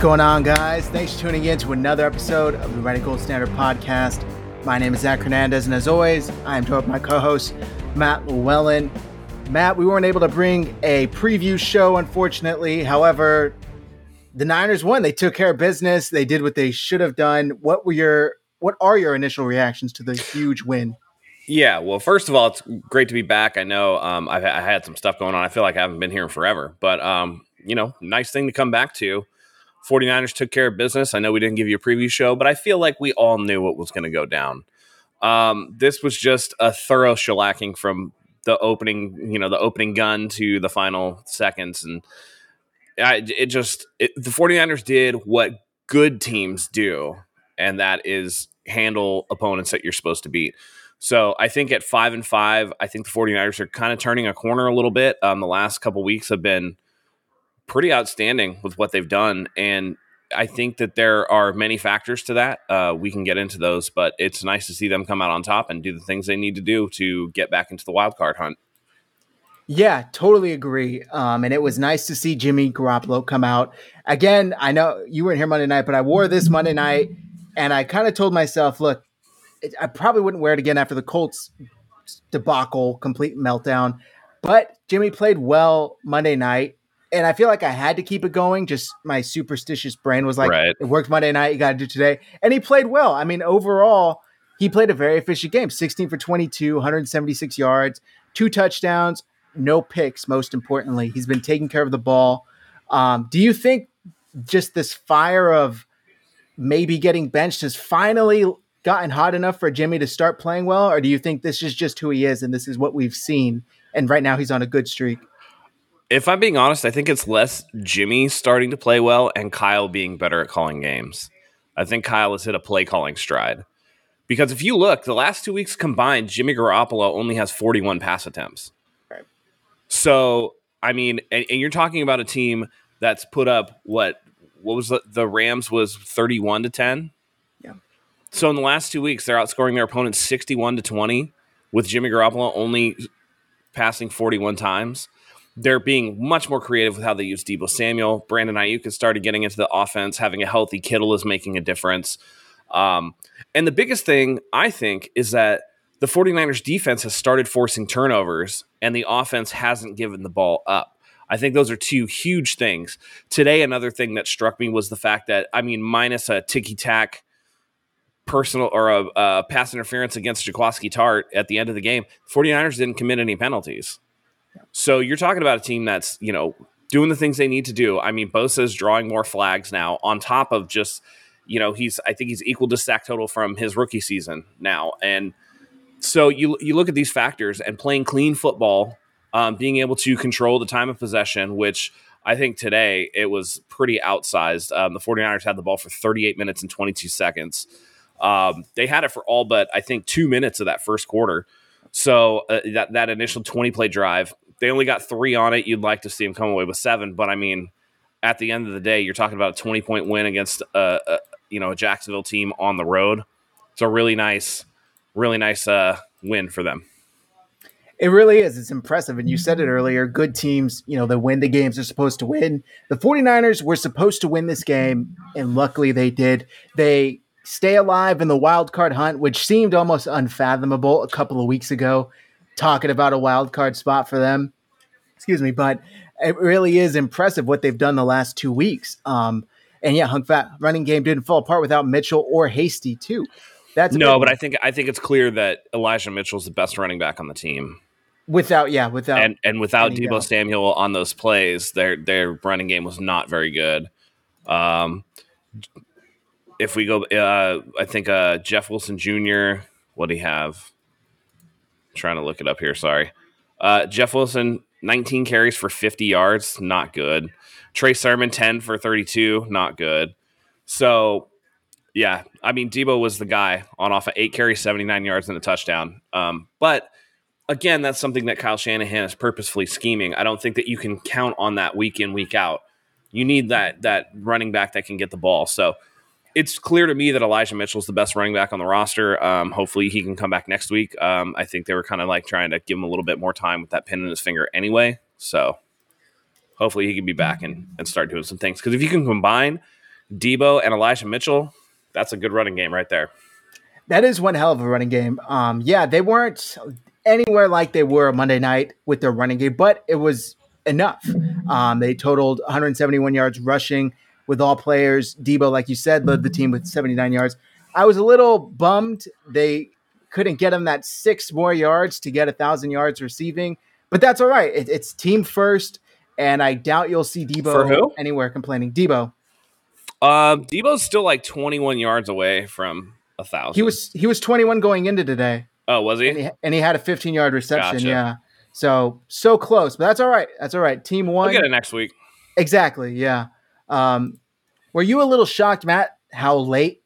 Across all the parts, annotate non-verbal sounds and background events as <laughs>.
going on, guys? Thanks for tuning in to another episode of the Red Gold Standard podcast. My name is Zach Hernandez, and as always, I am joined by my co-host Matt Llewellyn. Matt, we weren't able to bring a preview show, unfortunately. However, the Niners won. They took care of business. They did what they should have done. What were your what are your initial reactions to the huge win? Yeah, well, first of all, it's great to be back. I know um, I've I had some stuff going on. I feel like I haven't been here in forever, but um, you know, nice thing to come back to. 49ers took care of business. I know we didn't give you a preview show, but I feel like we all knew what was going to go down. Um, this was just a thorough shellacking from the opening, you know, the opening gun to the final seconds. And I, it just, it, the 49ers did what good teams do, and that is handle opponents that you're supposed to beat. So I think at five and five, I think the 49ers are kind of turning a corner a little bit. Um, the last couple weeks have been pretty outstanding with what they've done. And I think that there are many factors to that. Uh, we can get into those, but it's nice to see them come out on top and do the things they need to do to get back into the wild card hunt. Yeah, totally agree. Um, and it was nice to see Jimmy Garoppolo come out again. I know you weren't here Monday night, but I wore this Monday night, and I kind of told myself, look, I probably wouldn't wear it again after the Colts debacle, complete meltdown. But Jimmy played well Monday night and I feel like I had to keep it going. Just my superstitious brain was like, right. it worked Monday night, you got to do today. And he played well. I mean, overall, he played a very efficient game 16 for 22, 176 yards, two touchdowns, no picks, most importantly. He's been taking care of the ball. Um, do you think just this fire of maybe getting benched has finally gotten hot enough for Jimmy to start playing well? Or do you think this is just who he is and this is what we've seen? And right now he's on a good streak? If I'm being honest, I think it's less Jimmy starting to play well and Kyle being better at calling games. I think Kyle has hit a play calling stride. Because if you look, the last two weeks combined, Jimmy Garoppolo only has 41 pass attempts. Right. So, I mean, and, and, you're talking about a team that's put up what what was the, the Rams was 31 to 10. Yeah. So in the last two weeks, they're outscoring their opponents 61 to 20 with Jimmy Garoppolo only passing 41 times they're being much more creative with how they use Deebo Samuel. Brandon Aiyuk has started getting into the offense. Having a healthy Kittle is making a difference. Um, and the biggest thing, I think, is that the 49ers defense has started forcing turnovers and the offense hasn't given the ball up. I think those are two huge things. Today, another thing that struck me was the fact that, I mean, minus a ticky tack personal or a, a pass interference against Jaquiski Tartt at the end of the game, 49ers didn't commit any penalties. So you're talking about a team that's, you know, doing the things they need to do. I mean, Bosa is drawing more flags now on top of just, you know, he's I think he's equal to sack total from his rookie season now. And so you you look at these factors and playing clean football, um, being able to control the time of possession, which I think today it was pretty outsized. Um, the 49ers had the ball for 38 minutes and 22 seconds. Um, they had it for all but I think two minutes of that first quarter. So uh, that that initial 20 play drive, they only got three on it. You'd like to see them come away with seven, but I mean, at the end of the day, you're talking about a 20 point win against a, a you know a Jacksonville team on the road. It's a really nice, really nice uh, win for them. It really is. It's impressive. And you said it earlier good teams, you know, they win the games they're supposed to win. The 49ers were supposed to win this game, and luckily they did. They stay alive in the wild card hunt, which seemed almost unfathomable a couple of weeks ago, talking about a wild card spot for them. Excuse me, but it really is impressive what they've done the last two weeks. Um, and yeah, Hunk Fat running game didn't fall apart without Mitchell or Hasty too. That's no, but I think I think it's clear that Elijah Mitchell's the best running back on the team. Without yeah, without and and without Deebo doubt. Samuel on those plays, their their running game was not very good. Um, if we go, uh, I think uh, Jeff Wilson Jr. What do he have? I'm trying to look it up here. Sorry, uh, Jeff Wilson, 19 carries for 50 yards, not good. Trey Sermon, 10 for 32, not good. So, yeah, I mean, Deebo was the guy on off of eight carries, 79 yards, and a touchdown. Um, but again, that's something that Kyle Shanahan is purposefully scheming. I don't think that you can count on that week in, week out. You need that that running back that can get the ball. So it's clear to me that Elijah Mitchell is the best running back on the roster. Um, hopefully, he can come back next week. Um, I think they were kind of like trying to give him a little bit more time with that pin in his finger anyway. So hopefully, he can be back and, and start doing some things. Because if you can combine Deebo and Elijah Mitchell, that's a good running game right there. That is one hell of a running game. Um, yeah, they weren't anywhere like they were Monday night with their running game, but it was enough. Um, they totaled 171 yards rushing with all players. Deebo, like you said, led the team with 79 yards. I was a little bummed they couldn't get him that six more yards to get a thousand yards receiving, but that's all right. It, it's team first, and I doubt you'll see Deebo anywhere complaining. Deebo. Um, Deebo's still like 21 yards away from a thousand. He was he was 21 going into today. Oh, was he? And he, and he had a 15 yard reception. Gotcha. Yeah. So so close, but that's all right. That's all right. Team one. We'll get it next week. Exactly. Yeah. Um, were you a little shocked, Matt, how late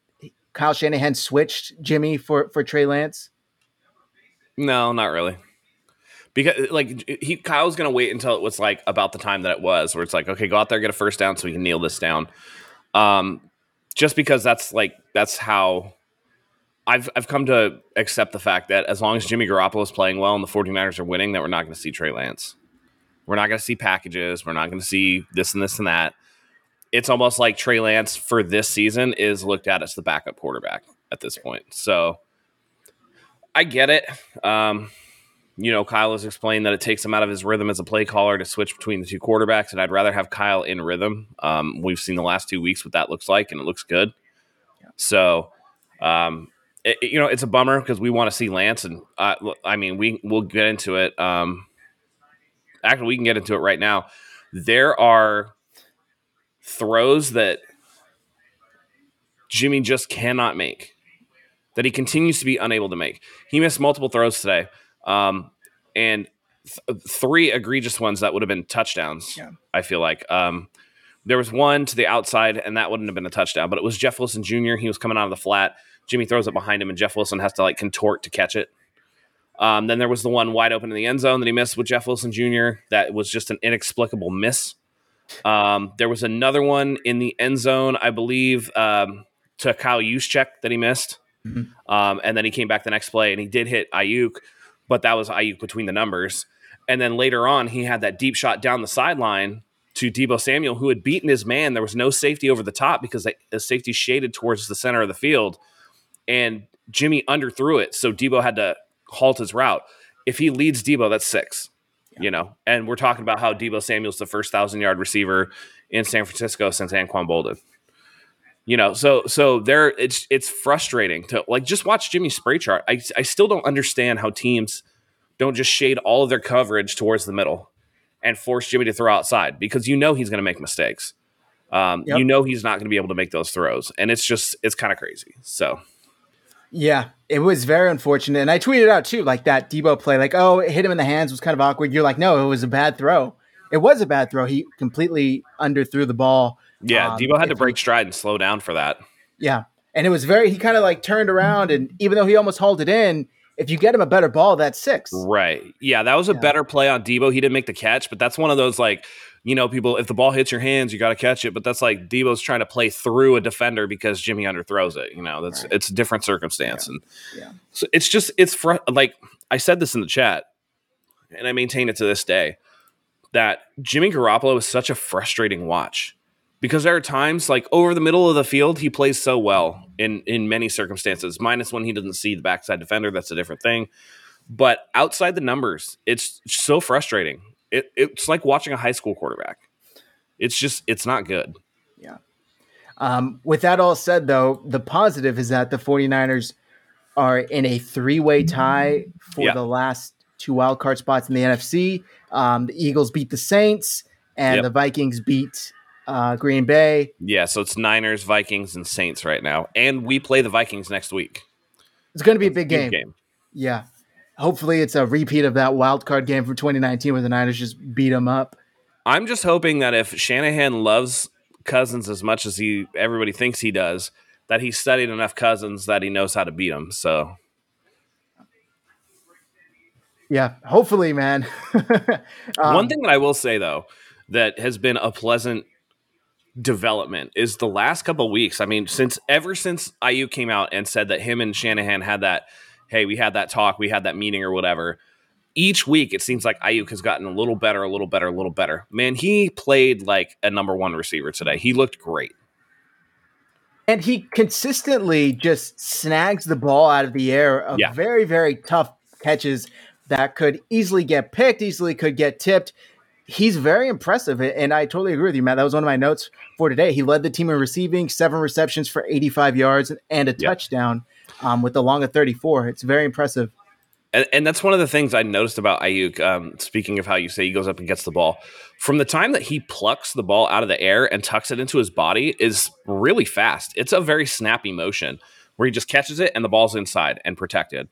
Kyle Shanahan switched Jimmy for for Trey Lance? No, not really. Because like he Kyle's gonna wait until it was like about the time that it was, where it's like, okay, go out there, get a first down, so we can kneel this down. Um, just because that's like that's how I've I've come to accept the fact that as long as Jimmy Garoppolo is playing well and the 49ers are winning, that we're not going to see Trey Lance. We're not going to see packages. We're not going to see this and this and that. It's almost like Trey Lance for this season is looked at as the backup quarterback at this point. So I get it. Um, you know, Kyle has explained that it takes him out of his rhythm as a play caller to switch between the two quarterbacks, and I'd rather have Kyle in rhythm. Um, we've seen the last two weeks what that looks like, and it looks good. So, um, it, you know, it's a bummer because we want to see Lance, and uh, I mean, we we'll get into it. Um, actually, we can get into it right now. There are throws that Jimmy just cannot make, that he continues to be unable to make. He missed multiple throws today, um, and th- three egregious ones that would have been touchdowns. Yeah. I feel like. Um, there was one to the outside, and that wouldn't have been a touchdown, but it was Jeff Wilson Jr. He was coming out of the flat Jimmy throws it behind him, and Jeff Wilson has to like contort to catch it. Um, then there was the one wide open in the end zone that he missed with Jeff Wilson Jr. That was just an inexplicable miss. Um, there was another one in the end zone, I believe, um, to Kyle Juszczyk that he missed. Mm-hmm. Um, and then he came back the next play and he did hit Aiyuk, but that was Aiyuk between the numbers. And then later on, he had that deep shot down the sideline to Deebo Samuel, who had beaten his man. There was no safety over the top because the safety shaded towards the center of the field and Jimmy underthrew it, so Deebo had to halt his route. If he leads Deebo, that's six. Yeah. You know, and we're talking about how Deebo Samuel's the first thousand yard receiver in San Francisco since Anquan Boldin. You know, so so there it's it's frustrating to like just watch Jimmy spray chart. I I still don't understand how teams don't just shade all of their coverage towards the middle and force Jimmy to throw outside because you know he's going to make mistakes. Um, yep. You know he's not going to be able to make those throws, and it's just it's kind of crazy. So yeah, it was very unfortunate. And I tweeted out too, like that Deebo play, like, oh, it hit him in the hands was kind of awkward. You're like, no, it was a bad throw. It was a bad throw. He completely underthrew the ball. Yeah, um, Deebo had to break he, stride and slow down for that. Yeah. And it was very, he kind of like turned around, and even though he almost hauled it in, if you get him a better ball, that's six. Right. Yeah, that was a yeah. better play on Deebo. He didn't make the catch, but that's one of those like you know, people, if the ball hits your hands, you got to catch it. But that's like Deebo's trying to play through a defender because Jimmy underthrows it. You know, that's right. it's a different circumstance, yeah. and yeah. so it's just it's fr- like I said this in the chat, and I maintain it to this day that Jimmy Garoppolo is such a frustrating watch because there are times like over the middle of the field he plays so well in in many circumstances. Minus when he doesn't see the backside defender, that's a different thing. But outside the numbers, it's so frustrating it, it's like watching a high school quarterback. It's just it's not good. Yeah. Um, with that all said, though, the positive is that the 49ers are in a three way tie for yeah. the last two wild card spots in the NFC. Um, the Eagles beat the Saints, and yep. the Vikings beat uh, Green Bay. Yeah, so it's Niners, Vikings, and Saints right now, and we play the Vikings next week. It's going to be a big game. game. Yeah, hopefully it's a repeat of that wild card game from 2019 where the Niners just beat them up. I'm just hoping that if Shanahan loves Cousins as much as he everybody thinks he does, that he studied enough Cousins that he knows how to beat him. So yeah, hopefully, man. <laughs> um, One thing that I will say though that has been a pleasant development is the last couple weeks. I mean, since ever since Aiyuk came out and said that him and Shanahan had that hey, we had that talk, we had that meeting or whatever. Each week, it seems like Aiyuk has gotten a little better, a little better, a little better. Man, he played like a number one receiver today. He looked great. And he consistently just snags the ball out of the air of Yeah. very, very tough catches that could easily get picked, easily could get tipped. He's very impressive. And I totally agree with you, Matt. That was one of my notes for today. He led the team in receiving, seven receptions for 85 yards and a Yeah. touchdown um, with the long of 34. It's very impressive. And, and that's one of the things I noticed about Aiyuk. Um, speaking of how you say he goes up and gets the ball, from the time that he plucks the ball out of the air and tucks it into his body is really fast. It's a very snappy motion where he just catches it and the ball's inside and protected.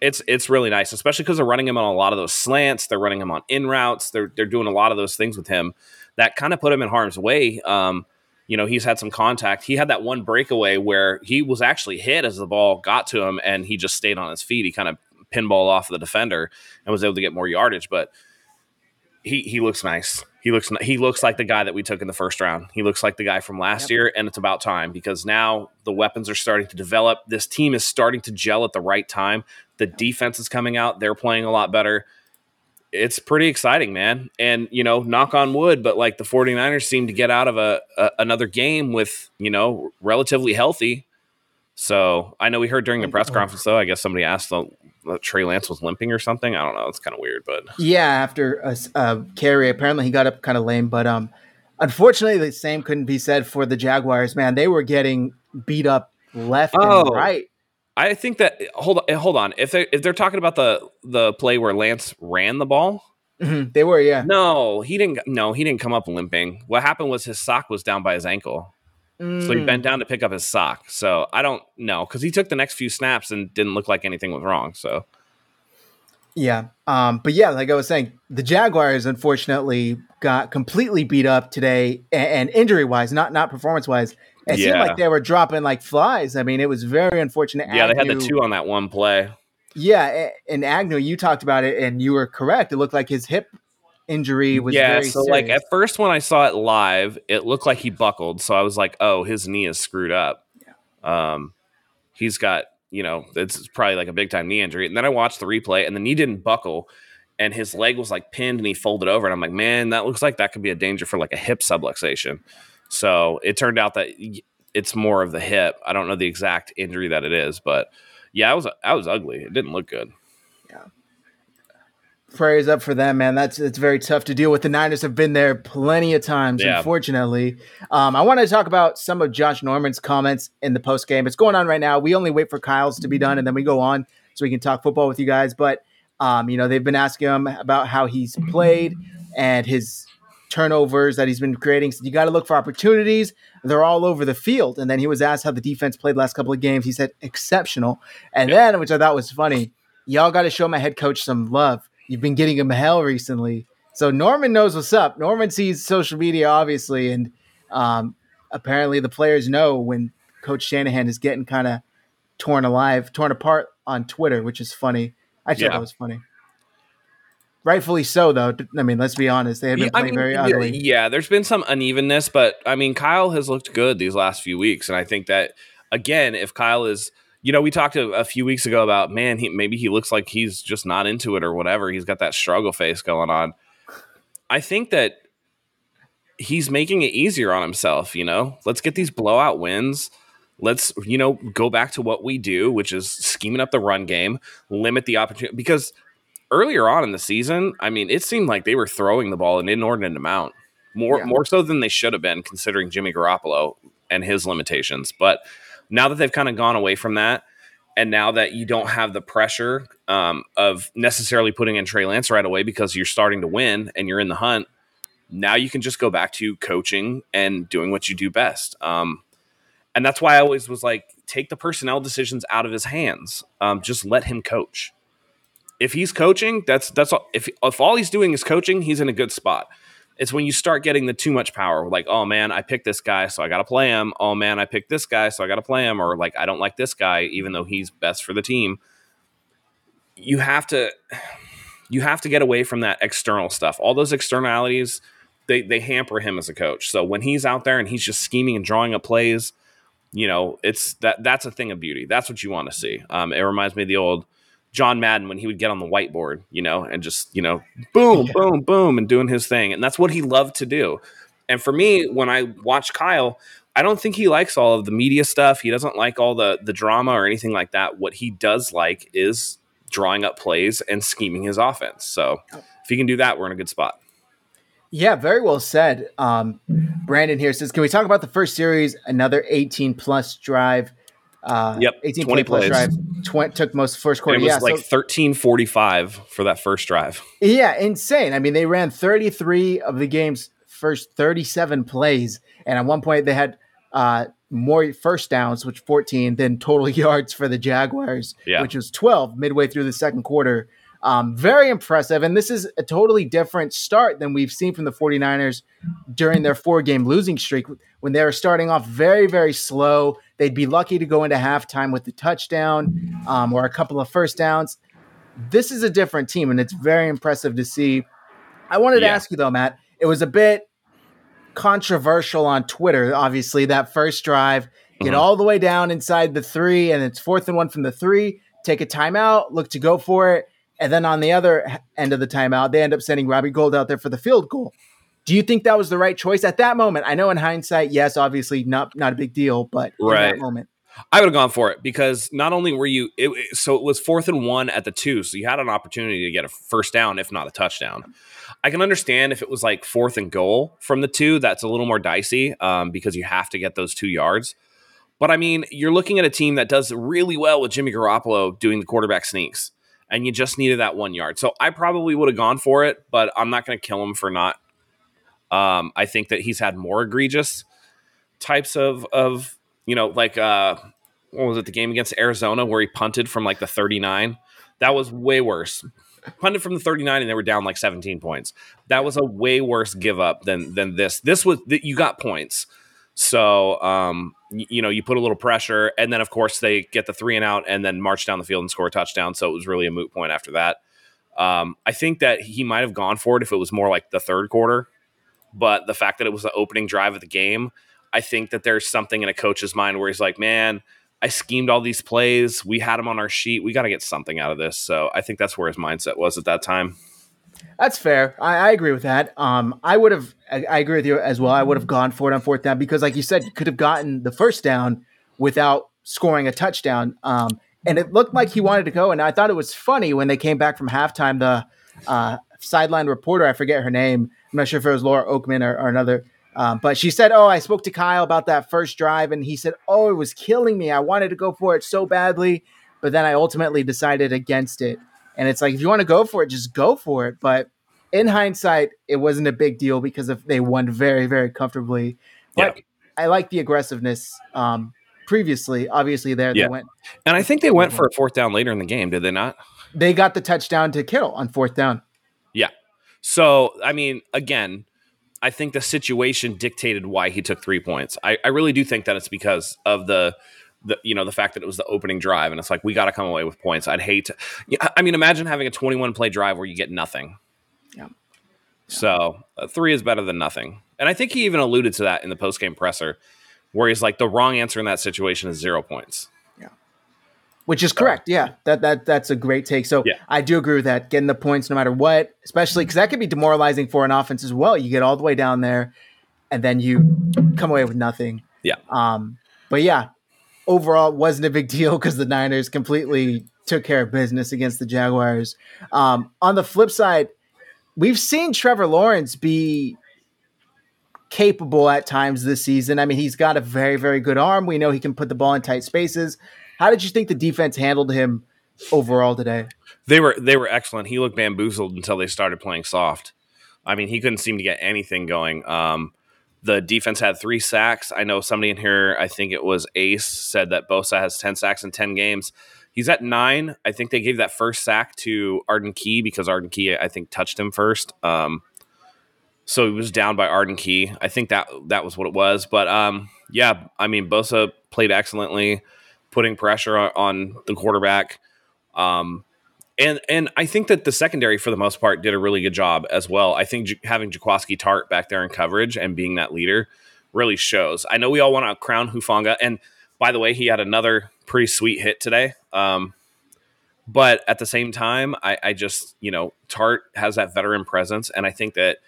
It's it's really nice, especially because they're running him on a lot of those slants. They're running him on in routes. They're they're doing a lot of those things with him that kind of put him in harm's way. Um, you know, he's had some contact. He had that one breakaway where he was actually hit as the ball got to him, and he just stayed on his feet. He kind of pinball off the defender and was able to get more yardage. But he he looks nice. He looks he looks like the guy that we took in the first round. He looks like the guy from last Yep. year, and it's about time because now the weapons are starting to develop. This team is starting to gel at the right time. The defense is coming out. They're playing a lot better. It's pretty exciting, man. And, you know, knock on wood, but like the 49ers seem to get out of a, a another game with, you know, relatively healthy. So I know we heard during the press conference, though, I guess somebody asked the, uh, Trey Lance was limping or something. I don't know. It's kind of weird, but Yeah, after a carry, apparently he got up kind of lame, but um, unfortunately, the same couldn't be said for the Jaguars. Man, they were getting beat up left Oh. and right. I think that hold on, hold on. If they if they're talking about the the play where Lance ran the ball, Mhm, They were, yeah. no, he didn't. No, he didn't come up limping. What happened was his sock was down by his ankle, so he Mm. bent down to pick up his sock. So I don't know because he took the next few snaps and didn't look like anything was wrong. So Yeah. Um, but yeah, like I was saying, the Jaguars unfortunately got completely beat up today and, and injury wise, not not performance wise. It seemed like they were dropping like flies. I mean, it was very unfortunate. yeah, they had the two on that one play. Yeah, and Agnew, you talked about it, and you were correct. It looked like his hip injury was yeah, very so like at first when I saw it live, it looked like he buckled. So I was like, oh, his knee is screwed up. Yeah. Um, he's got you know it's probably like a big time knee injury. And then I watched the replay, and the knee didn't buckle, and his leg was like pinned, and he folded over. And I'm like, man, that looks like that could be a danger for like a hip subluxation. So it turned out that it's more of the hip. I don't know the exact injury that it is, but yeah, I was I was ugly. It didn't look good. Yeah. Prayers up for them, man. That's it's very tough to deal with. The Niners have been there plenty of times, Yeah. unfortunately. Um, I want to talk about some of Josh Norman's comments in the post game. It's going on right now. We only wait for Kyle's to be done, and then we go on so we can talk football with you guys. But um, you know, they've been asking him about how he's played and his turnovers that he's been creating. So you got to look for opportunities. They're all over the field. And then he was asked how the defense played last couple of games. He said exceptional. And then, which I thought was funny, y'all got to show my head coach some love. You've been getting him hell recently. So Norman knows what's up. Norman sees social media, obviously, and um, apparently the players know when Coach Shanahan is getting kind of torn alive, torn apart on Twitter, which is funny. I thought Yeah. that was funny. Rightfully so, though. I mean, let's be honest; they have been Yeah, I playing mean, very ugly. Yeah, there's been some unevenness, but I mean, Kyle has looked good these last few weeks, and I think that again, if Kyle is, you know, we talked a, a few weeks ago about man, he maybe he looks like he's just not into it or whatever. He's got that struggle face going on. I think that he's making it easier on himself. You know, let's get these blowout wins. Let's you know go back to what we do, which is scheming up the run game, limit the opportunity because earlier on in the season, I mean, it seemed like they were throwing the ball an inordinate amount, more Yeah. more so than they should have been, considering Jimmy Garoppolo and his limitations. But now that they've kind of gone away from that, and now that you don't have the pressure um, of necessarily putting in Trey Lance right away because you're starting to win and you're in the hunt, now you can just go back to coaching and doing what you do best. Um, and that's why I always was like, take the personnel decisions out of his hands. Um, just let him coach if he's coaching, that's that's all. If if all he's doing is coaching, he's in a good spot. It's when you start getting the too much power, like oh man, I picked this guy, so I got to play him. Oh man, I picked this guy, so I got to play him. Or like I don't like this guy, even though he's best for the team. You have to, you have to get away from that external stuff. All those externalities, they they hamper him as a coach. So when he's out there and he's just scheming and drawing up plays, you know, it's that that's a thing of beauty. That's what you want to see. Um, it reminds me of the old John Madden when he would get on the whiteboard, you know, and just, you know, boom, boom, boom, and doing his thing. And that's what he loved to do. And for me, when I watch Kyle, I don't think he likes all of the media stuff. He doesn't like all the the drama or anything like that. What he does like is drawing up plays and scheming his offense. So if he can do that, we're in a good spot. Yeah, very well said. Um, Brandon here says, "Can we talk about the first series? Another 18 plus drive. Uh, yep, 18 20 plus drive. Tw- took most first quarter. And it was yeah, like so, 13:45 for that first drive. Yeah, insane. I mean, they ran 33 of the game's first 37 plays, and at one point they had uh, more first downs, which 14, than total <laughs> yards for the Jaguars, yeah. which was 12 midway through the second quarter. Um, very impressive. And this is a totally different start than we've seen from the 49ers during their four game losing streak when they were starting off very, very slow. They'd be lucky to go into halftime with the touchdown um, or a couple of first downs. This is a different team, and it's very impressive to see. I wanted yeah. to ask you, though, Matt, it was a bit controversial on Twitter, obviously, that first drive. Get mm-hmm. all the way down inside the three, and it's fourth and one from the three. Take a timeout, look to go for it and then on the other end of the timeout, they end up sending Robbie Gould out there for the field goal. Do you think that was the right choice at that moment? I know in hindsight, yes, obviously not not a big deal, but right. that moment. I would have gone for it because not only were you, it, so it was fourth and one at the two, so you had an opportunity to get a first down, if not a touchdown. I can understand if it was like fourth and goal from the two, that's a little more dicey um, because you have to get those two yards. But I mean, you're looking at a team that does really well with Jimmy Garoppolo doing the quarterback sneaks and you just needed that one yard. So I probably would have gone for it, but I'm not going to kill him for not. Um, I think that he's had more egregious types of of you know like uh, what was it the game against Arizona where he punted from like the 39. That was way worse. Punted from the 39 and they were down like 17 points. That was a way worse give up than than this. This was you got points. So, um, you, you know, you put a little pressure, and then of course they get the three and out, and then march down the field and score a touchdown. So it was really a moot point after that. Um, I think that he might have gone for it if it was more like the third quarter, but the fact that it was the opening drive of the game, I think that there's something in a coach's mind where he's like, man, I schemed all these plays. We had them on our sheet. We got to get something out of this. So I think that's where his mindset was at that time. That's fair. I, I, agree with that. Um, I would have. I, I, agree with you as well. I would have gone for it on fourth down because, like you said, you could have gotten the first down without scoring a touchdown. Um, and it looked like he wanted to go. And I thought it was funny when they came back from halftime. The uh, sideline reporter, I forget her name. I'm not sure if it was Laura Okmin or, or another. Um, but she said, "Oh, I spoke to Kyle about that first drive, and he said, oh, it was killing me. I wanted to go for it so badly, but then I ultimately decided against it." And it's like if you want to go for it, just go for it. But in hindsight, it wasn't a big deal because if they won very, very comfortably. But yeah. I like the aggressiveness. Um, previously, obviously, there yeah. they went, and I think they went for a fourth down later in the game. Did they not? They got the touchdown to Kittle on fourth down. Yeah. So I mean, again, I think the situation dictated why he took three points. I, I really do think that it's because of the the you know the fact that it was the opening drive and it's like we got to come away with points. I'd hate to. I mean, imagine having a 21 play drive where you get nothing. Yeah. So uh, three is better than nothing, and I think he even alluded to that in the post game presser, where he's like the wrong answer in that situation is zero points. Which is correct. Yeah, that that that's a great take. So yeah. I do agree with that. Getting the points no matter what, especially because that could be demoralizing for an offense as well. You get all the way down there, and then you come away with nothing. Yeah. Um. But yeah, overall wasn't a big deal because the Niners completely took care of business against the Jaguars. Um, on the flip side, we've seen Trevor Lawrence be capable at times this season. I mean, he's got a very, very good arm. We know he can put the ball in tight spaces. How did you think the defense handled him overall today? They were they were excellent. He looked bamboozled until they started playing soft. I mean, he couldn't seem to get anything going. Um, the defense had three sacks. I know somebody in here, I think it was Ace, said that Bosa has 10 sacks in 10 games. He's at nine. I think they gave that first sack to Arden Key because Arden Key, I think, touched him first. Um, so he was down by Arden Key. I think that that was what it was. But um, yeah, I mean, Bosa played excellently, putting pressure on, the quarterback. Um, and and I think that the secondary for the most part did a really good job as well. I think J- having Jaquiski Tartt back there in coverage and being that leader really shows. I know we all want to crown Hufanga, and by the way, he had another pretty sweet hit today. Um, but at the same time, I, I just you know Tartt has that veteran presence, and I think that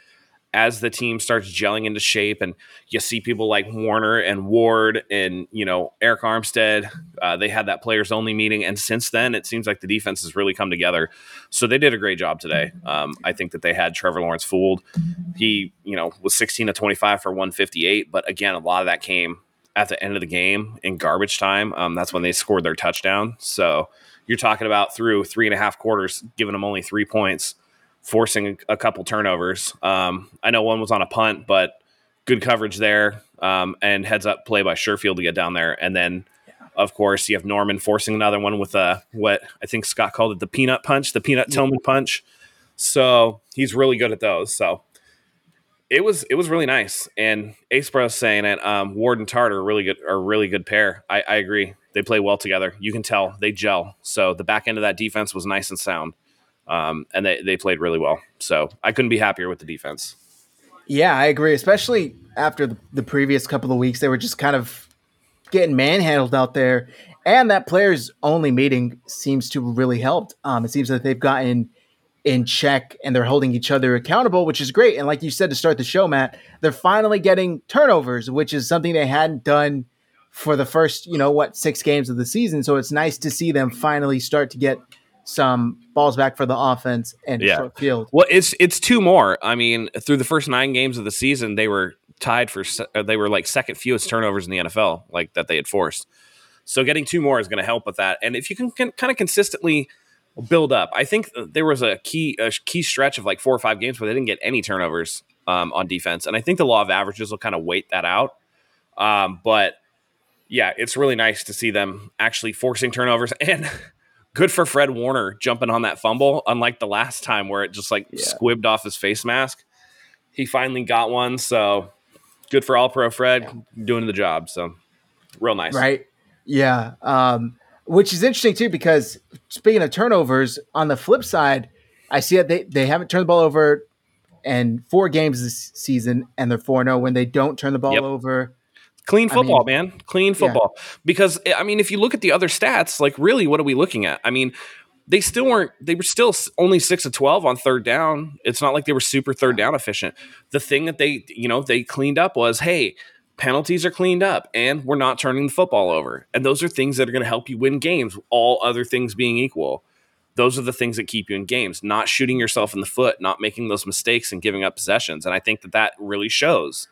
as the team starts gelling into shape and you see people like Warner and Ward and, you know, Arik Armstead, uh, they had that players only meeting. And since then, it seems like the defense has really come together. So they did a great job today. Um, I think that they had Trevor Lawrence fooled. He, you know, was 16 to 25 for 158. But again, a lot of that came at the end of the game in garbage time. Um, that's when they scored their touchdown. So you're talking about through three and a half quarters, giving them only three points forcing a couple turnovers. Um, I know one was on a punt, but good coverage there um, and heads up play by Sherfield to get down there. And then, of course, you have Norman forcing another one with a what I think Scott called it the peanut punch, the peanut Tillman punch. So he's really good at those. So it was it was really nice. And Ace Bros saying it. Um, Ward and Tartt are really good are a really good pair. I, I agree. They play well together. You can tell they gel. So the back end of that defense was nice and sound um, and they, they played really well. So I couldn't be happier with the defense. Yeah, I agree. Especially after the, the previous couple of weeks, they were just kind of getting manhandled out there, and that players only meeting seems to really helped. Um, it seems that they've gotten in check and they're holding each other accountable, which is great. And like you said to start the show, Matt, they're finally getting turnovers, which is something they hadn't done for the first, you know, what six games of the season. So it's nice to see them finally start to get some balls back for the offense and yeah. short field. Well, it's it's two more. I mean, through the first nine games of the season, they were tied for uh, they were like second fewest turnovers in the NFL, like that they had forced. So getting two more is going to help with that. And if you can, can kind of consistently build up, I think there was a key a key stretch of like four or five games where they didn't get any turnovers um, on defense, and I think the law of averages will kind of wait that out. Um, but yeah, it's really nice to see them actually forcing turnovers <laughs> and good for Fred Warner jumping on that fumble, unlike the last time where it just like yeah. squibbed off his face mask. He finally got one, so good for All Pro Fred doing the job. So real nice, right? Yeah, um, which is interesting too because speaking of turnovers, on the flip side, I see that they they haven't turned the ball over in four games this season, and they're four zero oh when they don't turn the ball yep. over. Clean football, I mean, man. Clean football. Yeah. Because eh, I mean, if you look at the other stats, like really, what are we looking at? I mean, they still weren't. They were still only six of twelve on third down. It's not like they were super third down efficient. The thing that they, you know, they cleaned up was, hey, penalties are cleaned up, and we're not turning the football over. And those are things that are going to help you win games. All other things being equal, those are the things that keep you in games. Not shooting yourself in the foot, not making those mistakes, and giving up possessions. And I think that that really shows.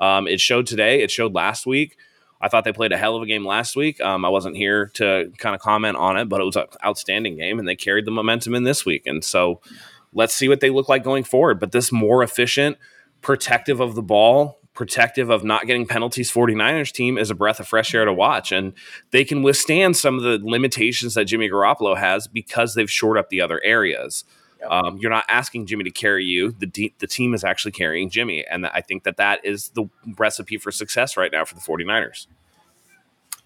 Um, it showed today. It showed last week. I thought they played a hell of a game last week. Um, I wasn't here to kind of comment on it, but it was an outstanding game, and they carried the momentum in this week. And so, let's see what they look like going forward. But this more efficient, protective of the ball, protective of not getting penalties 49ers team is a breath of fresh air to watch. And they can withstand some of the limitations that Jimmy Garoppolo has because they've shored up the other areas. Um, you're not asking Jimmy to carry you. The de- the team is actually carrying Jimmy, and I think that that is the recipe for success right now for the 49ers.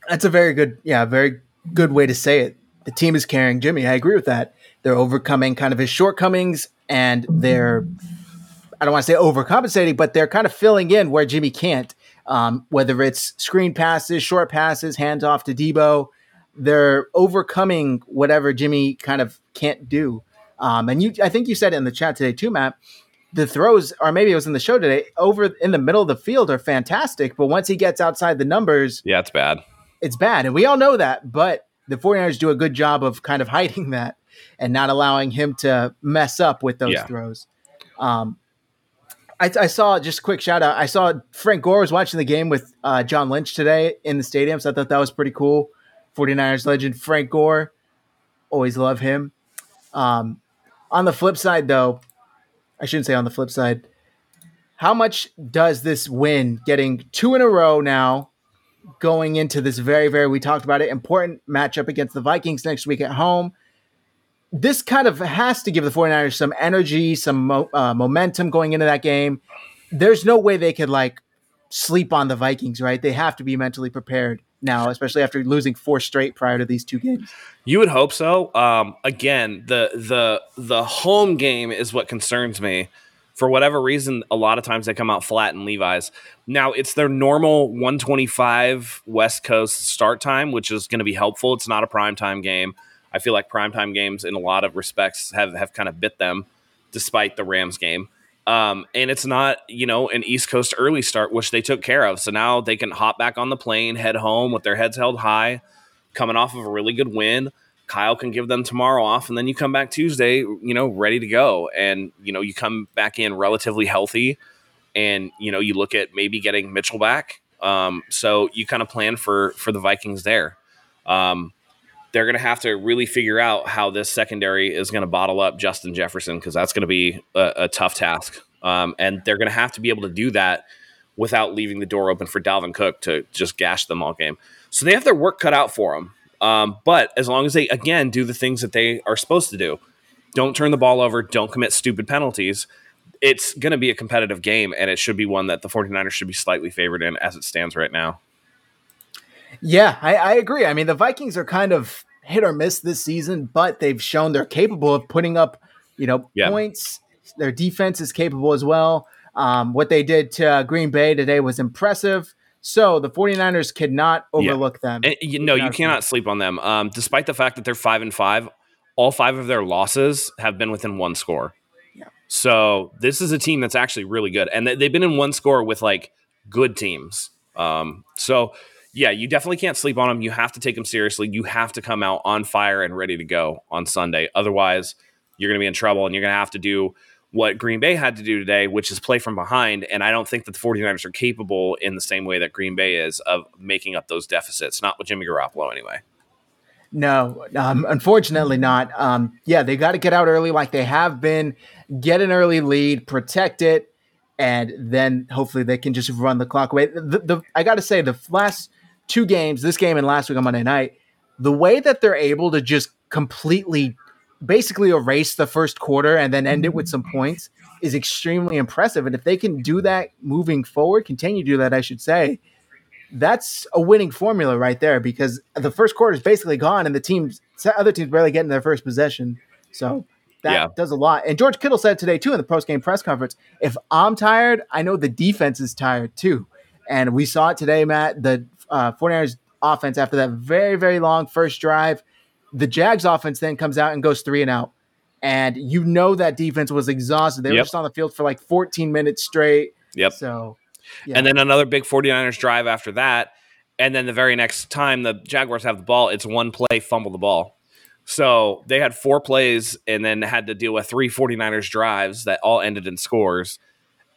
That's a very good, yeah, very good way to say it. The team is carrying Jimmy. I agree with that. They're overcoming kind of his shortcomings, and they're I don't want to say overcompensating, but they're kind of filling in where Jimmy can't. Um, whether it's screen passes, short passes, hands off to Deebo, they're overcoming whatever Jimmy kind of can't do. Um, and you, I think you said in the chat today too, Matt. The throws, or maybe it was in the show today, over in the middle of the field are fantastic. But once he gets outside the numbers, yeah, it's bad. It's bad. And we all know that. But the 49ers do a good job of kind of <laughs> hiding that and not allowing him to mess up with those yeah. throws. Um, I, I, saw just a quick shout out. I saw Frank Gore was watching the game with uh, John Lynch today in the stadium. So I thought that was pretty cool. 49ers legend Frank Gore. Always love him. Um, on the flip side, though, I shouldn't say on the flip side. How much does this win, getting two in a row now, going into this very, very, we talked about it, important matchup against the Vikings next week at home? This kind of has to give the 49ers some energy, some mo- uh, momentum going into that game. There's no way they could like sleep on the Vikings, right? They have to be mentally prepared now, especially after losing four straight prior to these two games. You would hope so. Um, again, the the the home game is what concerns me. For whatever reason, a lot of times they come out flat in Levi's. Now it's their normal 125 West Coast start time, which is going to be helpful. It's not a prime time game. I feel like primetime games, in a lot of respects, have have kind of bit them, despite the Rams game. Um, and it's not, you know, an East Coast early start, which they took care of. So now they can hop back on the plane, head home with their heads held high, coming off of a really good win. Kyle can give them tomorrow off, and then you come back Tuesday, you know, ready to go. And, you know, you come back in relatively healthy, and, you know, you look at maybe getting Mitchell back. Um, so you kind of plan for for the Vikings there. Um, they're going to have to really figure out how this secondary is going to bottle up Justin Jefferson because that's going to be a, a tough task. Um, and they're going to have to be able to do that without leaving the door open for Dalvin Cook to just gash them all game. So they have their work cut out for them. Um, but as long as they, again, do the things that they are supposed to do, don't turn the ball over, don't commit stupid penalties, it's going to be a competitive game. And it should be one that the 49ers should be slightly favored in as it stands right now. Yeah, I, I, agree. I mean, the Vikings are kind of hit or miss this season, but they've shown they're capable of putting up, you know, yeah. points. Their defense is capable as well. Um, what they did to uh, Green Bay today was impressive. So the 49ers cannot overlook yeah. them. And, you know, you cannot sleep on them. Um, despite the fact that they're five and five, all five of their losses have been within one score. Yeah. So this is a team that's actually really good, and they've been in one score with like good teams. Um, so yeah, you definitely can't sleep on them. You have to take them seriously. You have to come out on fire and ready to go on Sunday. Otherwise, you're going to be in trouble and you're going to have to do what Green Bay had to do today, which is play from behind. And I don't think that the 49ers are capable in the same way that Green Bay is of making up those deficits, not with Jimmy Garoppolo anyway. No, um, unfortunately not. Um, yeah, they got to get out early like they have been, get an early lead, protect it, and then hopefully they can just run the clock away. The, the, I got to say, the last two games, this game and last week on Monday night, the way that they're able to just completely basically erase the first quarter and then end it with some points is extremely impressive. And if they can do that moving forward, continue to do that, I should say, that's a winning formula right there because the first quarter is basically gone and the teams, other teams barely getting their first possession. So that yeah. does a lot. And George Kittle said today, too, in the post game press conference if I'm tired, I know the defense is tired too. And we saw it today, Matt. The uh, 49ers offense after that very, very long first drive. The Jags offense then comes out and goes three and out. And you know that defense was exhausted. They yep. were just on the field for like 14 minutes straight. Yep. So, yeah. and then another big 49ers drive after that. And then the very next time the Jaguars have the ball, it's one play, fumble the ball. So they had four plays and then had to deal with three 49ers drives that all ended in scores.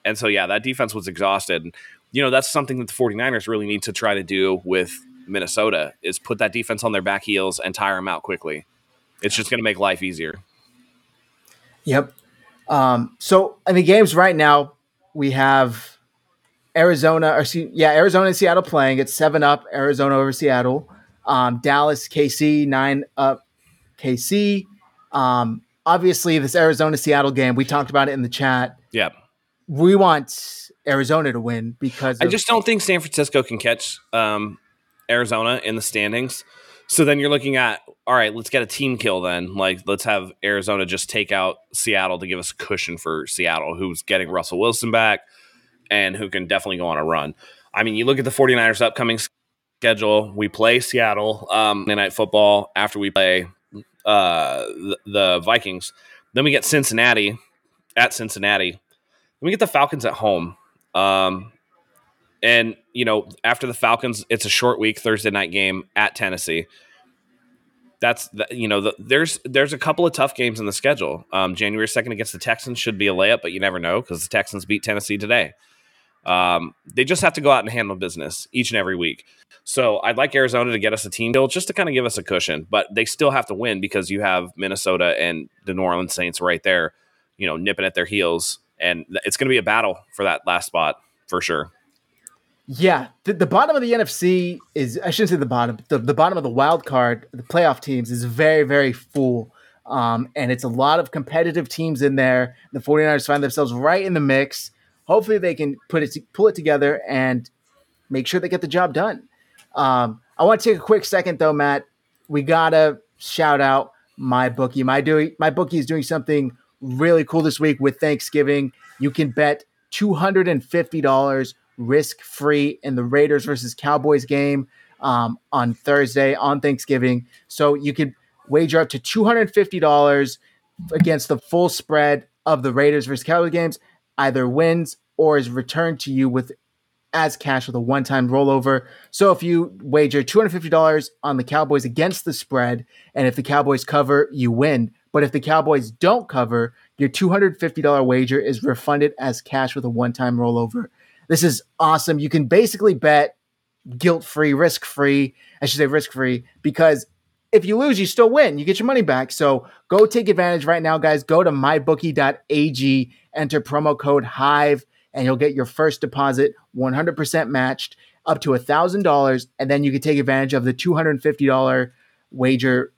And so, yeah, that defense was exhausted you know, that's something that the 49ers really need to try to do with Minnesota is put that defense on their back heels and tire them out quickly. It's just going to make life easier. Yep. Um, so in the games right now, we have Arizona, or see yeah, Arizona and Seattle playing. It's seven up, Arizona over Seattle. Um, Dallas, KC, nine up, KC. Um, obviously, this Arizona Seattle game, we talked about it in the chat. Yep. We want Arizona to win because I just don't think San Francisco can catch um, Arizona in the standings. So then you're looking at all right, let's get a team kill then. Like let's have Arizona just take out Seattle to give us a cushion for Seattle, who's getting Russell Wilson back and who can definitely go on a run. I mean, you look at the 49ers upcoming schedule. We play Seattle um, night football after we play uh, the, the Vikings. Then we get Cincinnati at Cincinnati. Then we get the Falcons at home. Um, and you know, after the Falcons, it's a short week, Thursday night game at Tennessee. That's the, you know, the, there's there's a couple of tough games in the schedule. Um, January second against the Texans should be a layup, but you never know because the Texans beat Tennessee today. Um, they just have to go out and handle business each and every week. So I'd like Arizona to get us a team deal just to kind of give us a cushion, but they still have to win because you have Minnesota and the New Orleans Saints right there, you know, nipping at their heels and it's going to be a battle for that last spot for sure. Yeah, the, the bottom of the NFC is I shouldn't say the bottom, the, the bottom of the wild card, the playoff teams is very very full. Um, and it's a lot of competitive teams in there. The 49ers find themselves right in the mix. Hopefully they can put it pull it together and make sure they get the job done. Um, I want to take a quick second though, Matt. We gotta shout out MyBookie. My doing MyBookie is doing something really cool this week with Thanksgiving. You can bet $250 risk free in the Raiders versus Cowboys game um, on Thursday on Thanksgiving. So you could wager up to $250 against the full spread of the Raiders versus Cowboys games. either wins or is returned to you with as cash with a one-time rollover. So if you wager $250 on the Cowboys against the spread and if the Cowboys cover, you win. But if the Cowboys don't cover, your $250 wager is refunded as cash with a one-time rollover. This is awesome. You can basically bet guilt-free, risk-free, I should say risk-free because if you lose, you still win. You get your money back. So go take advantage right now, guys. Go to mybookie.ag, enter promo code HIVE and you'll get your first deposit 100% matched up to $1,000. And then you can take advantage of the $250 wager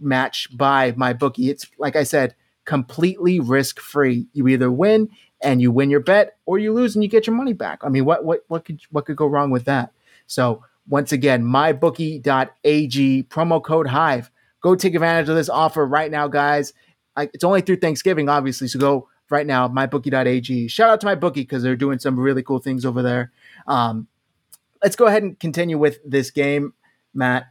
match by MyBookie. It's like I said, completely risk free. You either win and you win your bet or you lose and you get your money back. I mean, what, what, what could, what could go wrong with that? So once again, mybookie.ag promo code hive. Go take advantage of this offer right now, guys. it's only through Thanksgiving, obviously. So go right now, mybookie.ag. Shout out to MyBookie because they're doing some really cool things over there. Um, let's go ahead and continue with this game, Matt.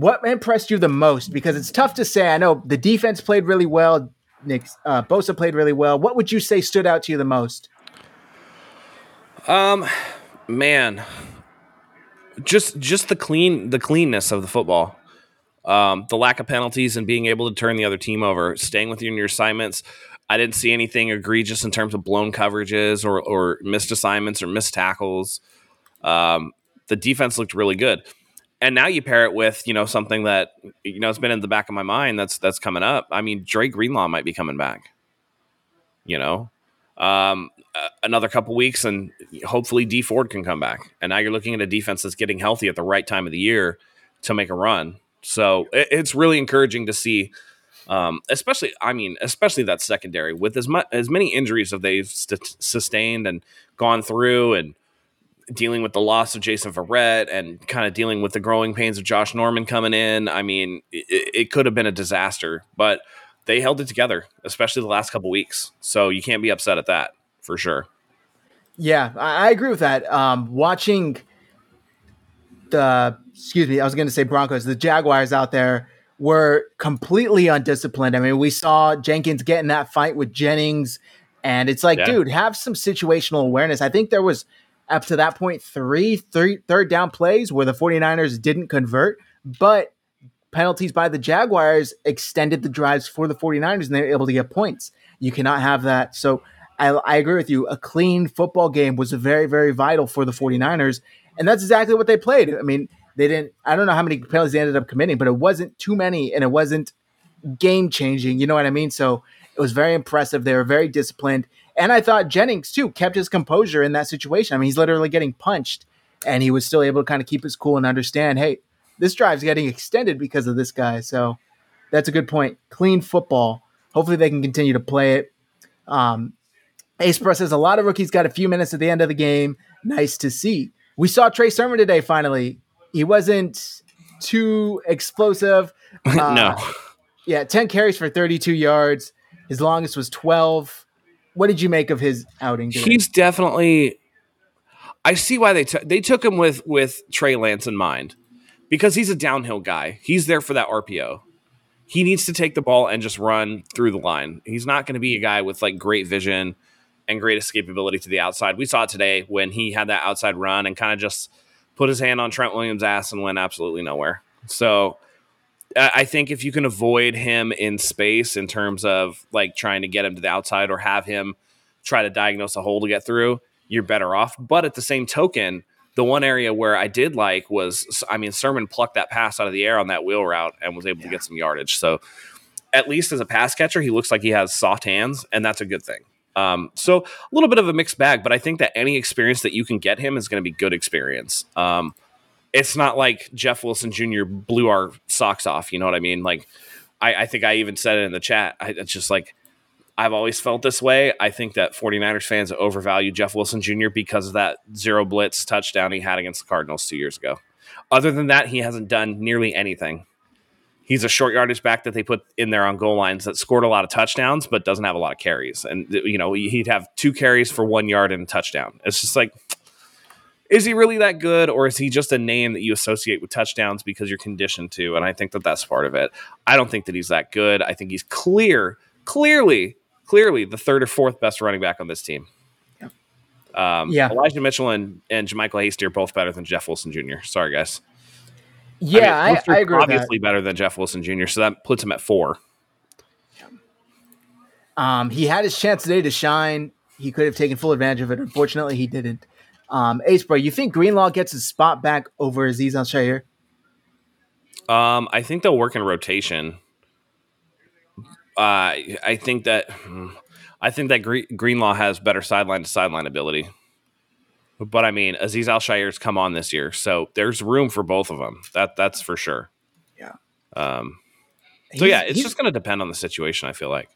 What impressed you the most? Because it's tough to say. I know the defense played really well. Nick uh, Bosa played really well. What would you say stood out to you the most? Um, man, just just the clean the cleanness of the football. Um, the lack of penalties and being able to turn the other team over, staying with your assignments, I didn't see anything egregious in terms of blown coverages or, or missed assignments or missed tackles. Um, the defense looked really good. And now you pair it with, you know, something that, you know, has been in the back of my mind that's that's coming up. I mean, Dre Greenlaw might be coming back. You know? Um, another couple weeks and hopefully Dee Ford can come back. And now you're looking at a defense that's getting healthy at the right time of the year to make a run. So it, it's really encouraging to see um, especially, I mean, especially that secondary with as much as many injuries that they've st- sustained and gone through, and dealing with the loss of Jason Verrett and kind of dealing with the growing pains of Josh Norman coming in. I mean, it, it could have been a disaster, but they held it together, especially the last couple weeks. So you can't be upset at that for sure. Yeah, I, agree with that. Um, watching the excuse me, I was going to say Broncos, the Jaguars out there were completely undisciplined. I mean, we saw Jenkins get in that fight with Jennings, and it's like, yeah. dude, have some situational awareness. I think there was up to that point three, three third down plays where the 49ers didn't convert, but penalties by the Jaguars extended the drives for the 49ers and they were able to get points. You cannot have that. So I, I agree with you. A clean football game was very, very vital for the 49ers. And that's exactly what they played. I mean, they didn't. I don't know how many penalties they ended up committing, but it wasn't too many, and it wasn't game changing. You know what I mean? So it was very impressive. They were very disciplined, and I thought Jennings too kept his composure in that situation. I mean, he's literally getting punched, and he was still able to kind of keep his cool and understand, hey, this drive's getting extended because of this guy. So that's a good point. Clean football. Hopefully, they can continue to play it. Um, Ace Pro says a lot of rookies got a few minutes at the end of the game. Nice to see. We saw Trey Sermon today finally he wasn't too explosive. <laughs> Uh, no. Yeah, 10 carries for 32 yards. His longest was 12. What did you make of his outing? He's definitely I see why they took they took him with with Trey Lance in mind. Because he's a downhill guy. He's there for that RPO. He needs to take the ball and just run through the line. He's not going to be a guy with like great vision and great escapability to the outside. We saw it today when he had that outside run and kind of just put his hand on Trent Williams' ass and went absolutely nowhere. So I think if you can avoid him in space in terms of like trying to get him to the outside or have him try to diagnose a hole to get through, you're better off. But at the same token, the one area where I did like was, I mean, Sermon plucked that pass out of the air on that wheel route and was able yeah. to get some yardage. So at least as a pass catcher, he looks like he has soft hands, and that's a good thing. Um, so a little bit of a mixed bag, but I think that any experience that you can get him is going to be good experience. Um, it's not like Jeff Wilson Jr. blew our socks off. You know what I mean? Like, I, I think I even said it in the chat. I, it's just like, I've always felt this way. I think that 49ers fans overvalue Jeff Wilson Jr. because of that zero blitz touchdown he had against the Cardinals two years ago. Other than that, he hasn't done nearly anything he's a short yardage back that they put in there on goal lines that scored a lot of touchdowns but doesn't have a lot of carries. And you know, he'd have two carries for one yard and a touchdown. It's just like is he really that good or is he just a name that you associate with touchdowns because you're conditioned to and I think that that's part of it. I don't think that he's that good. I think he's clear clearly clearly the third or fourth best running back on this team. Um, Yeah. Elijah Mitchell and, and JaMycal Hasty are both better than Jeff Wilson Jr. Sorry, guys. Yeah, I, mean, I, Wilson's agree with that. Obviously better than Jeff Wilson Jr., so that puts him at four. Um, he had his chance today to shine. He could have taken full advantage of it. Unfortunately, he didn't. Um, Ace, bro, you think Greenlaw gets his spot back over Azeez Al-Shaair? Um, I think they'll work in rotation. Uh, I think that I think that Gre- Greenlaw has better sideline to sideline ability. But I mean, Azeez Al come on this year, so there's room for both of them. That that's for sure. Yeah. Um. So He's- yeah, it's just going to depend on the situation. I feel like.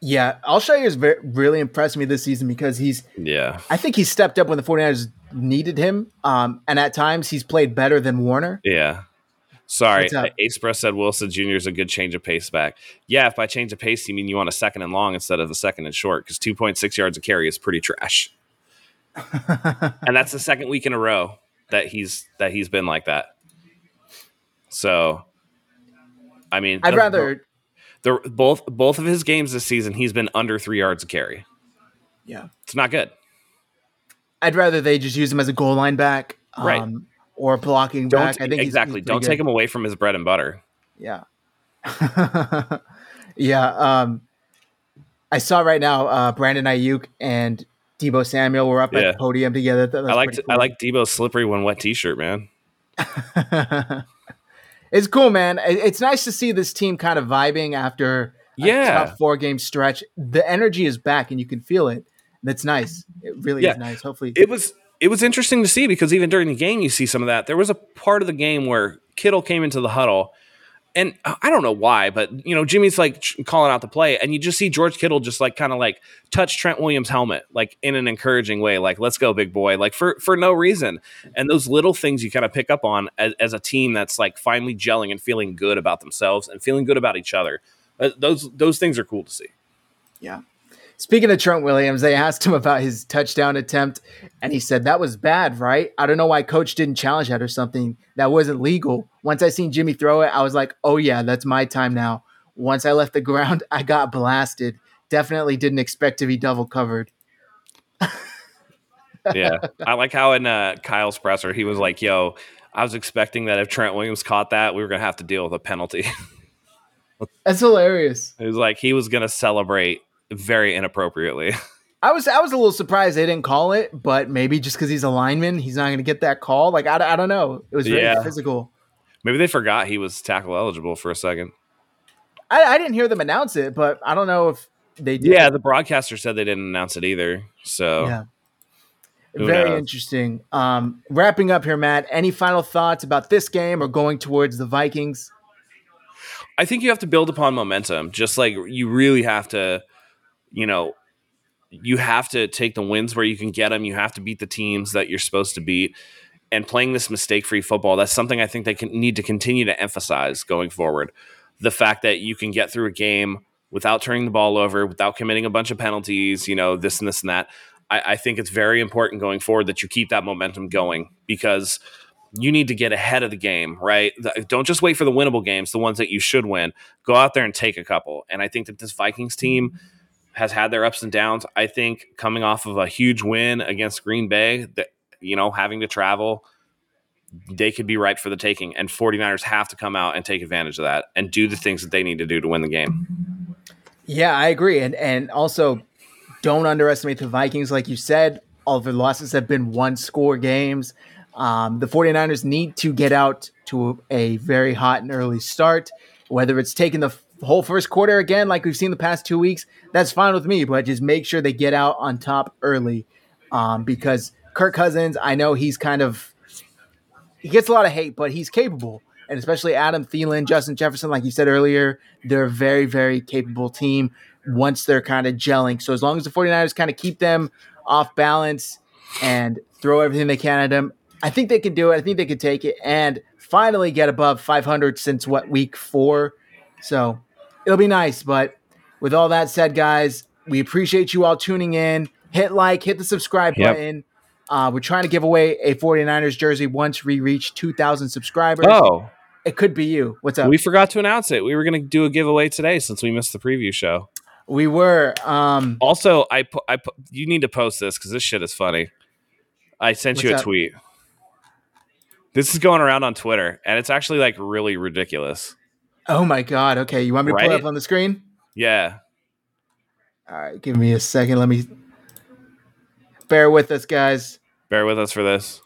Yeah. Al-Shaair's very, really impressed me this season because he's Yeah. I think he stepped up when the 49ers needed him. Um, and at times he's played better than Warner. Yeah. Sorry? Express said Wilson Jr. is a good change of pace back. Yeah, if by change of pace you mean you want a second and long instead of a second and short, because 2.6 yards a carry is pretty trash. <laughs> and that's the second week in a row that he's that he's been like that. So, I mean, I'd the- rather, the, both both of his games this season he's been under three yards a carry. yeah, It's not good. I'd rather they just use him as a goal line back, um, Right. or blocking Don't back. I think exactly. he's Don't pretty take him away from his bread and butter. Yeah. <laughs> yeah. Um, I saw right now uh, Brandon Aiyuk and Deebo Samuel were up Yeah. at the podium together. I like pretty I like Deebo's slippery when wet T-shirt, man. <laughs> it's cool, man. It's nice to see this team kind of vibing after a Yeah. four game stretch. The energy is back and you can feel it. That's nice. It really Yeah. is nice. Hopefully, it was it was interesting to see because even during the game you see some of that. There was a part of the game where Kittle came into the huddle, and I don't know why, but you know Jimmy's like calling out the play, and you just see George Kittle just like kind of like touch Trent Williams' helmet, like in an encouraging way, like "Let's go, big boy," like for for no reason. And those little things you kind of pick up on as, as a team that's like finally gelling and feeling good about themselves and feeling good about each other. Uh, those those things are cool to see. Yeah. Speaking of Trent Williams, they asked him about his touchdown attempt, and he said that was bad, right? I don't know why coach didn't challenge that or something. That wasn't legal. Once I seen Jimmy throw it, I was like, oh yeah, that's my time now. Once I left the ground, <laughs> I got blasted. Definitely didn't expect to be double covered. yeah. I like how in uh, Kyle's presser, he was like, yo, I was expecting that if Trent Williams caught that, we were going to have to deal with a penalty. <laughs> That's hilarious. it was like he was going to celebrate very inappropriately. <laughs> I was I was a little surprised they didn't call it, but maybe just because he's a lineman, he's not going to get that call. Like I, I don't know. It was very Yeah. physical. Maybe they forgot he was tackle eligible for a second. I, I didn't hear them announce it, but I don't know if they did. Yeah, the broadcaster said they didn't announce it either. So Yeah. Very knows? interesting. Um, wrapping up here, Matt. Any final thoughts about this game or going towards the Vikings? I think you have to build upon momentum. Just like you really have to, you know, you have to take the wins where you can get them. You have to beat the teams that you're supposed to beat. And playing this mistake-free football, that's something I think they can need to continue to emphasize going forward. The fact that you can get through a game without turning the ball over, without committing a bunch of penalties, you know, this and this and that. I, I think it's very important going forward that you keep that momentum going because you need to get ahead of the game, right? Don't just wait for the winnable games, the ones that you should win. Go out there and take a couple. And I think that this Vikings team has had their ups and downs. I think coming off of a huge win against Green Bay, that you know, having to travel, they could be ripe for the taking. And 49ers have to come out and take advantage of that and do the things that they need to do to win the game. Yeah, I agree. And and also don't underestimate the Vikings, like you said. All of their losses have been one score games. Um, the 49ers need to get out to a very hot and early start. Whether it's taking the whole first quarter again, like we've seen the past two weeks, that's fine with me. But just make sure they get out on top early. Um, because Kirk Cousins, I know he's kind of he gets a lot of hate, but he's capable. And especially Adam Thielen, Justin Jefferson, like you said earlier, they're a very, very capable team once they're kind of gelling. So as long as the 49ers kind of keep them off balance and throw everything they can at them, I think they can do it. I think they can take it and finally get above 500 since what week four. So it'll be nice. But with all that said, guys, we appreciate you all tuning in. Hit like, hit the subscribe Yep. button. Uh, we're trying to give away a 49ers jersey once we reach 2,000 subscribers. Oh, It could be you. What's up? we forgot to announce it. We were going to do a giveaway today since we missed the preview show. We were. Um, Also, I I you need to post this because this shit is funny. I sent you a up? tweet. This is going around on Twitter, and it's actually like really ridiculous. Oh my god. Okay, you want me to pull up on the screen? Yeah, All right, give me a second. Let me. Bear with us, guys. bear with us for this.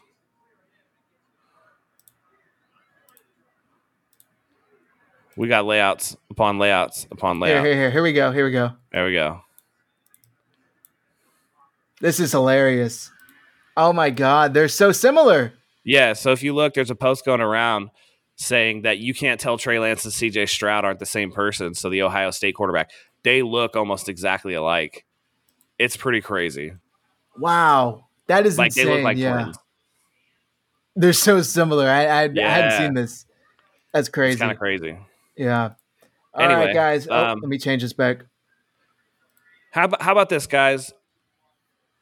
We got layouts upon layouts upon layouts. Here, here, here. Here we go. Here we go. There we go. This is hilarious. Oh my god, they're so similar. Yeah, so if you look, there's a post going around saying that you can't tell Trey Lance and CJ Stroud aren't the same person. So the Ohio State quarterback, they look almost exactly alike. It's pretty crazy. Wow, that is Like insane. they look like yeah, they're so similar. I I, I hadn't seen this. That's crazy. It's kind of crazy. Yeah. All right, Anyway, guys. Oh, um, let me change this back. How about, how about this, guys?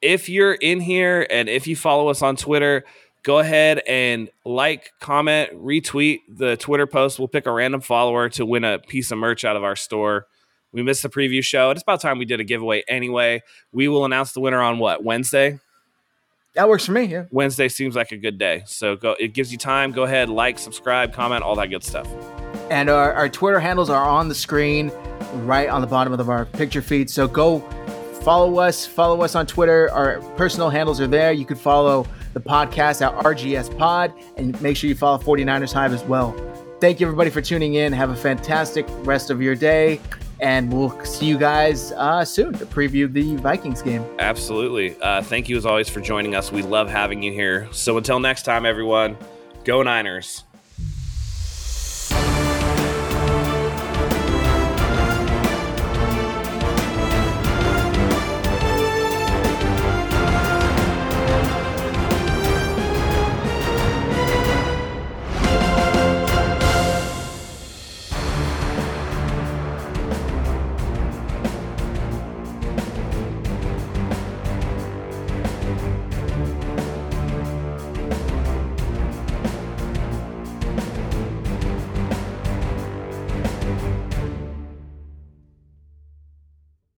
If you're in here and if you follow us on Twitter, go ahead and like, comment, retweet the Twitter post. We'll pick a random follower to win a piece of merch out of our store. We missed the preview show. It's about time we did a giveaway anyway. We will announce the winner on what? Wednesday? That works for me. Yeah. Wednesday seems like a good day. So go it gives you time. Go ahead, like, subscribe, comment, all that good stuff. And our, our Twitter handles are on the screen, right on the bottom of our picture feed. So go follow us. Follow us on Twitter. Our personal handles are there. You can follow the podcast at RGS Pod, and make sure you follow 49ers Hive as well. Thank you, everybody, for tuning in. Have a fantastic rest of your day, and we'll see you guys uh, soon to preview the Vikings game. Absolutely. Uh, thank you as always for joining us. We love having you here. So until next time, everyone, go Niners.